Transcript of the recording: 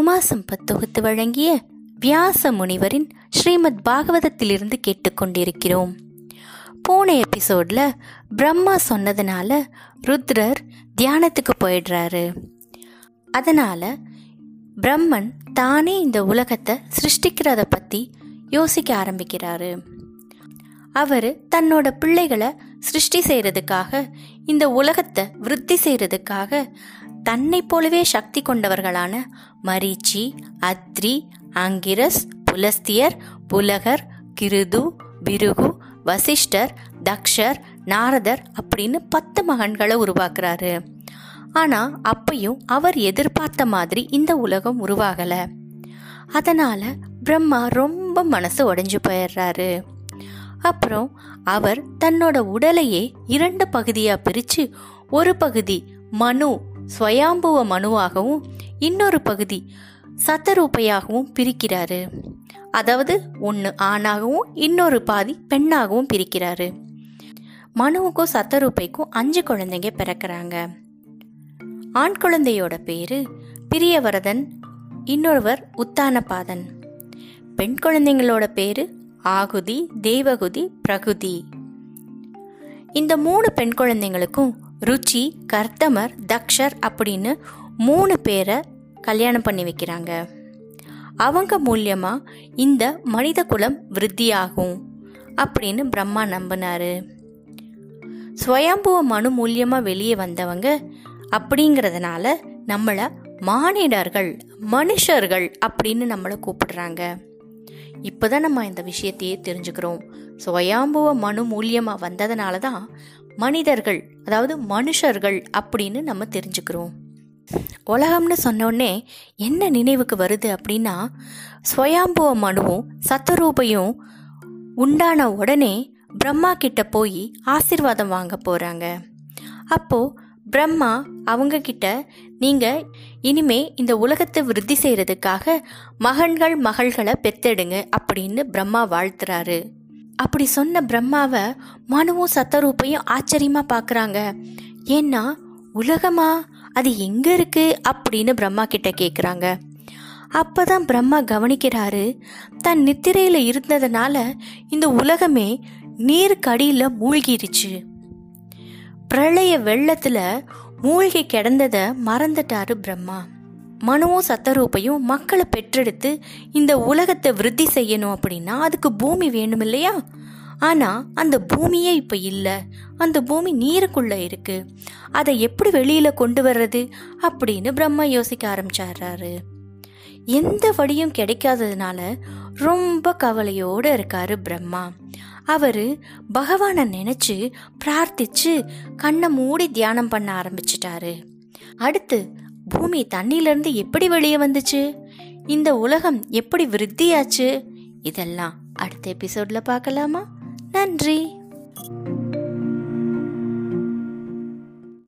உமா சம்பத் தொகுத்து வழங்கிய வியாச முனிவரின் ஸ்ரீமத் பாகவதத்திலிருந்து கேட்டுக்கொண்டிருக்கிறோம். போன எபிசோட்ல பிரம்மா சொன்னதுனால ருத்ரர் தியானத்துக்கு போயிடுறாரு. அதனால பிரம்மன் தானே இந்த உலகத்தை சிருஷ்டிக்கிறத பத்தி யோசிக்க ஆரம்பிக்கிறாரு. அவர் தன்னோட பிள்ளைகளை சிருஷ்டி செய்யறதுக்காக இந்த உலகத்தை விருத்தி செய்யறதுக்காக தன்னை போலவே சக்தி கொண்டவர்களான மரீச்சி அத்ரி அங்கிரஸ் புலஸ்தியர் புலகர் கிருது பிருகு வசிஷ்டர் தக்ஷர் நாரதர் அப்படின்னு பத்து மகன்களை உருவாக்குறாரு. ஆனா அப்பையும் அவர் எதிர்பார்த்த மாதிரி இந்த உலகம் உருவாகல. அதனால பிரம்மா ரொம்ப மனசு உடைஞ்சு போயிடுறாரு. அப்புறம் அவர் தன்னோட உடலையே இரண்டு பகுதியா பிரிச்சு ஒரு பகுதி மனு ஸ்வயாம்புவ மனுவாகவும் இன்னொரு பகுதி சத்தரூபையாகவும் பிரிக்கிறாரு. அதாவது ஒன்று ஆணாகவும் இன்னொரு பாதி பெண்ணாகவும் பிரிக்கிறாரு. மனுவுக்கும் சத்தரூபைக்கும் அஞ்சு குழந்தைங்க பிறக்கிறாங்க. ஆண் குழந்தையோட பேரு பிரியவரதன் இன்னொருவர் உத்தானபாதன். பெண் குழந்தைங்களோட பேரு ஆகுதி தேவகுதி பிரகுதி. இந்த மூணு பெண் குழந்தைங்களுக்கும் ருச்சி கர்த்தமர் தக்ஷர் அப்படின்னு மூணு பேரை கல்யாணம் பண்ணி வைக்கிறாங்க. அவங்க மூலியமாக இந்த மனித குலம் விருத்தியாகும் அப்படின்னு பிரம்மா நம்பினாரு. ஸ்வயம்புவ மனு மூலியமாக வெளியே வந்தவங்க அப்படிங்கிறதுனால நம்மளை மானிடர்கள் மனுஷர்கள் அப்படின்னு நம்மளை கூப்பிடுறாங்க. இப்போதான் நம்ம இந்த விஷயத்தையே தெரிஞ்சுக்கிறோம். சுயாம்புவ மனு மூலியமாக வந்ததுனால தான் மனிதர்கள் அதாவது மனுஷர்கள் அப்படின்னு நம்ம தெரிஞ்சுக்கிறோம். உலகம்னு சொன்னோடனே என்ன நினைவுக்கு வருது அப்படின்னா ஸ்வயாம்புவ மனுவும் சத்தரூபையும் உண்டான உடனே பிரம்மா கிட்ட போய் ஆசிர்வாதம் வாங்க போகிறாங்க அப்போது பிரம்மா அவங்க கிட்ட நீங்கள் இனிமே இந்த உலகத்தை விருத்தி செய்கிறதுக்காக மகன்கள் மகள்களை பெத்தெடுங்க அப்படின்னு பிரம்மா வாழ்த்துறாரு. அப்படி சொன்ன பிரம்மாவை மனுவும் சத்தரூப்பையும் ஆச்சரியமா பாக்குறாங்க. ஏன்னா உலகமா? அது எங்க இருக்கு? அப்படின்னு பிரம்மா கிட்ட கேக்குறாங்க. அப்பதான் பிரம்மா கவனிக்கிறாரு தன் நித்திரையில இருந்ததுனால இந்த உலகமே நீருக்கடியில மூழ்கிருச்சு. பிரளய வெள்ளத்துல மூழ்கி கிடந்தத மறந்துட்டாரு பிரம்மா. மனுவும் சத்தரூப்பையும் மக்களை பெற்றெடுத்து இந்த உலகத்தை விருத்தி செய்யணும் அப்படின்னா அதுக்கு பூமி வேணும் இல்லையா ஆனா அந்த பூமியே இப்ப இல்ல. அந்த பூமி நீருக்குள்ள இருக்கு. அதை எப்படி வெளியில கொண்டு வர்றது அப்படின்னு பிரம்மா யோசிக்க ஆரம்பிச்சாரு எந்த வழியும் கிடைக்காததுனால ரொம்ப கவலையோடு இருக்காரு பிரம்மா. அவரு பகவானை நினைச்சு பிரார்த்திச்சு கண்ணை மூடி தியானம் பண்ண ஆரம்பிச்சிட்டாரு. அடுத்து பூமி தண்ணியிலிருந்து எப்படி வெளியே வந்துச்சு? இந்த உலகம் எப்படி விருத்தியாச்சு? இதெல்லாம் அடுத்த எபிசோட்ல பார்க்கலாமா? நன்றி.